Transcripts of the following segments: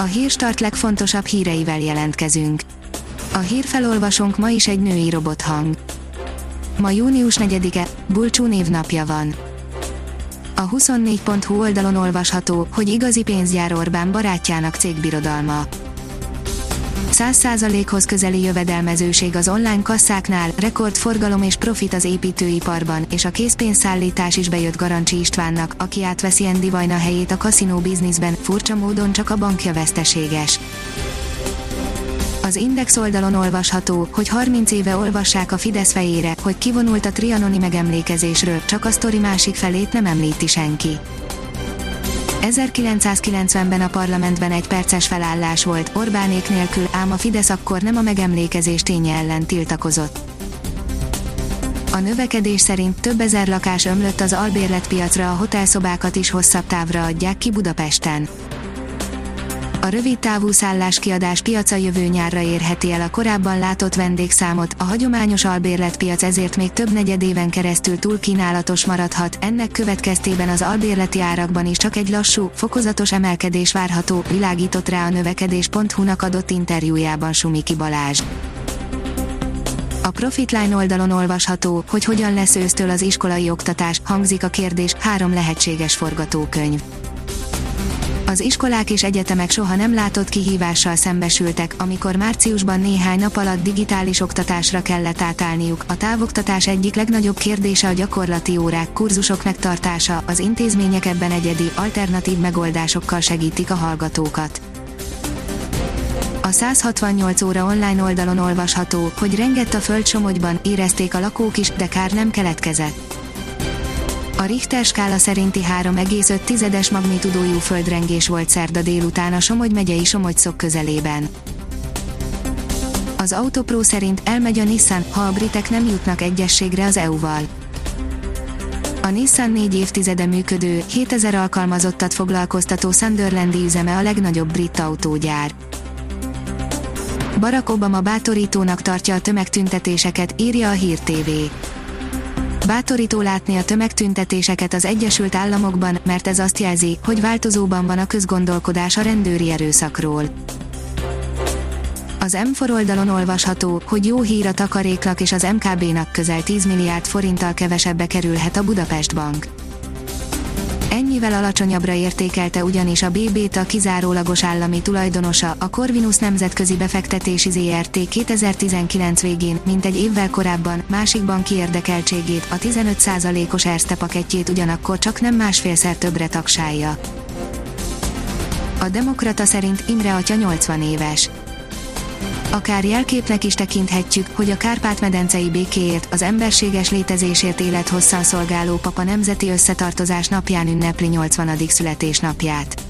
A hírstart legfontosabb híreivel jelentkezünk. A hírfelolvasónk ma is egy női robothang. Ma június 4-e, Bulcsú névnapja van. A 24.hu oldalon olvasható, hogy igazi pénzgyár Orbán barátjának cégbirodalma. 100%-hoz közeli jövedelmezőség az online kasszáknál, rekordforgalom és profit az építőiparban, és a készpénzszállítás is bejött Garancsi Istvánnak, aki átveszi Andy Vajna helyét a kaszinó bizniszben, furcsa módon csak a bankja veszteséges. Az Index oldalon olvasható, hogy 30 éve olvassák a Fidesz fejére, hogy kivonult a trianoni megemlékezésről, csak a sztori másik felét nem említi senki. 1990-ben a parlamentben egy perces felállás volt, Orbánék nélkül, ám a Fidesz akkor nem a megemlékezés ténye ellen tiltakozott. A növekedés szerint több ezer lakás ömlött az albérletpiacra, a hotelszobákat is hosszabb távra adják ki Budapesten. A rövid távú szálláskiadás piaca jövő nyárra érheti el a korábban látott vendégszámot, a hagyományos albérletpiac ezért még több negyedéven keresztül túl kínálatos maradhat, ennek következtében az albérleti árakban is csak egy lassú, fokozatos emelkedés várható, világított rá a növekedés.hu-nak adott interjújában Sumiki Balázs. A Profitline oldalon olvasható, hogy hogyan lesz ősztől az iskolai oktatás, hangzik a kérdés, három lehetséges forgatókönyv az iskolák és egyetemek soha nem látott kihívással szembesültek, amikor márciusban néhány nap alatt digitális oktatásra kellett átállniuk. A távoktatás egyik legnagyobb kérdése a gyakorlati órák, kurzusok megtartása, az intézmények ebben egyedi, alternatív megoldásokkal segítik a hallgatókat. A 168 óra online oldalon olvasható, hogy rengett a föld Somogyban, érezték a lakók is, de kár nem keletkezett a Richter skála szerinti 3,5-es magnitudójú földrengés volt szerda délután a Somogy megyei Somogyszok közelében. Az Autopro szerint elmegy a Nissan, ha a britek nem jutnak egyességre az EU-val. A Nissan négy évtizede működő, 7000 alkalmazottat foglalkoztató Sunderlandi üzeme a legnagyobb brit autógyár. Barack Obama bátorítónak tartja a tömegtüntetéseket, írja a Hír TV. Bátorító látni a tömegtüntetéseket az Egyesült Államokban, mert ez azt jelzi, hogy változóban van a közgondolkodás a rendőri erőszakról. Az M4 oldalon olvasható, hogy jó hír a takaréklak és az MKB-nak közel 10 milliárd forinttal kevesebbe kerülhet a Budapest Bank. Ennyivel alacsonyabbra értékelte ugyanis a BB-t a kizárólagos állami tulajdonosa, a Corvinus Nemzetközi Befektetési ZRT 2019 végén, mint egy évvel korábban, másik banki érdekeltségét, a 15%-os Erste pakettjét ugyanakkor csak nem másfélszer többre tagsálja. A Demokrata szerint Imre atya 80 éves. Akár jelképnek is tekinthetjük, hogy a Kárpát-medencei békéért, az emberséges létezésért élethosszan szolgáló papa nemzeti összetartozás napján ünnepli 80. születésnapját.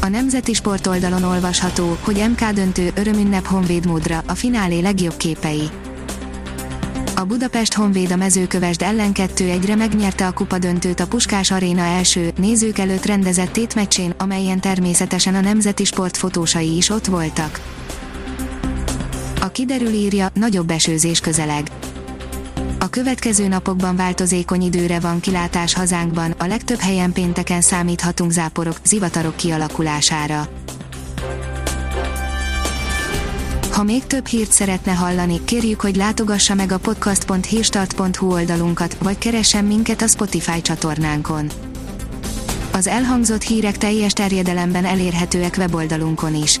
A Nemzeti Sport oldalon olvasható, hogy MK döntő örömünnep Honvéd módra, a finálé legjobb képei. A Budapest Honvéd a mezőkövesd ellen 2-1-re megnyerte a kupa döntőt a Puskás Aréna első, nézők előtt rendezett tétmeccsén, amelyen természetesen a Nemzeti Sport fotósai is ott voltak. A kiderül írja, nagyobb esőzés közeleg. A következő napokban változékony időre van kilátás hazánkban, a legtöbb helyen pénteken számíthatunk záporok, zivatarok kialakulására. Ha még több hírt szeretne hallani, kérjük, hogy látogassa meg a podcast.hírstart.hu oldalunkat, vagy keressen minket a Spotify csatornánkon. Az elhangzott hírek teljes terjedelemben elérhetőek weboldalunkon is.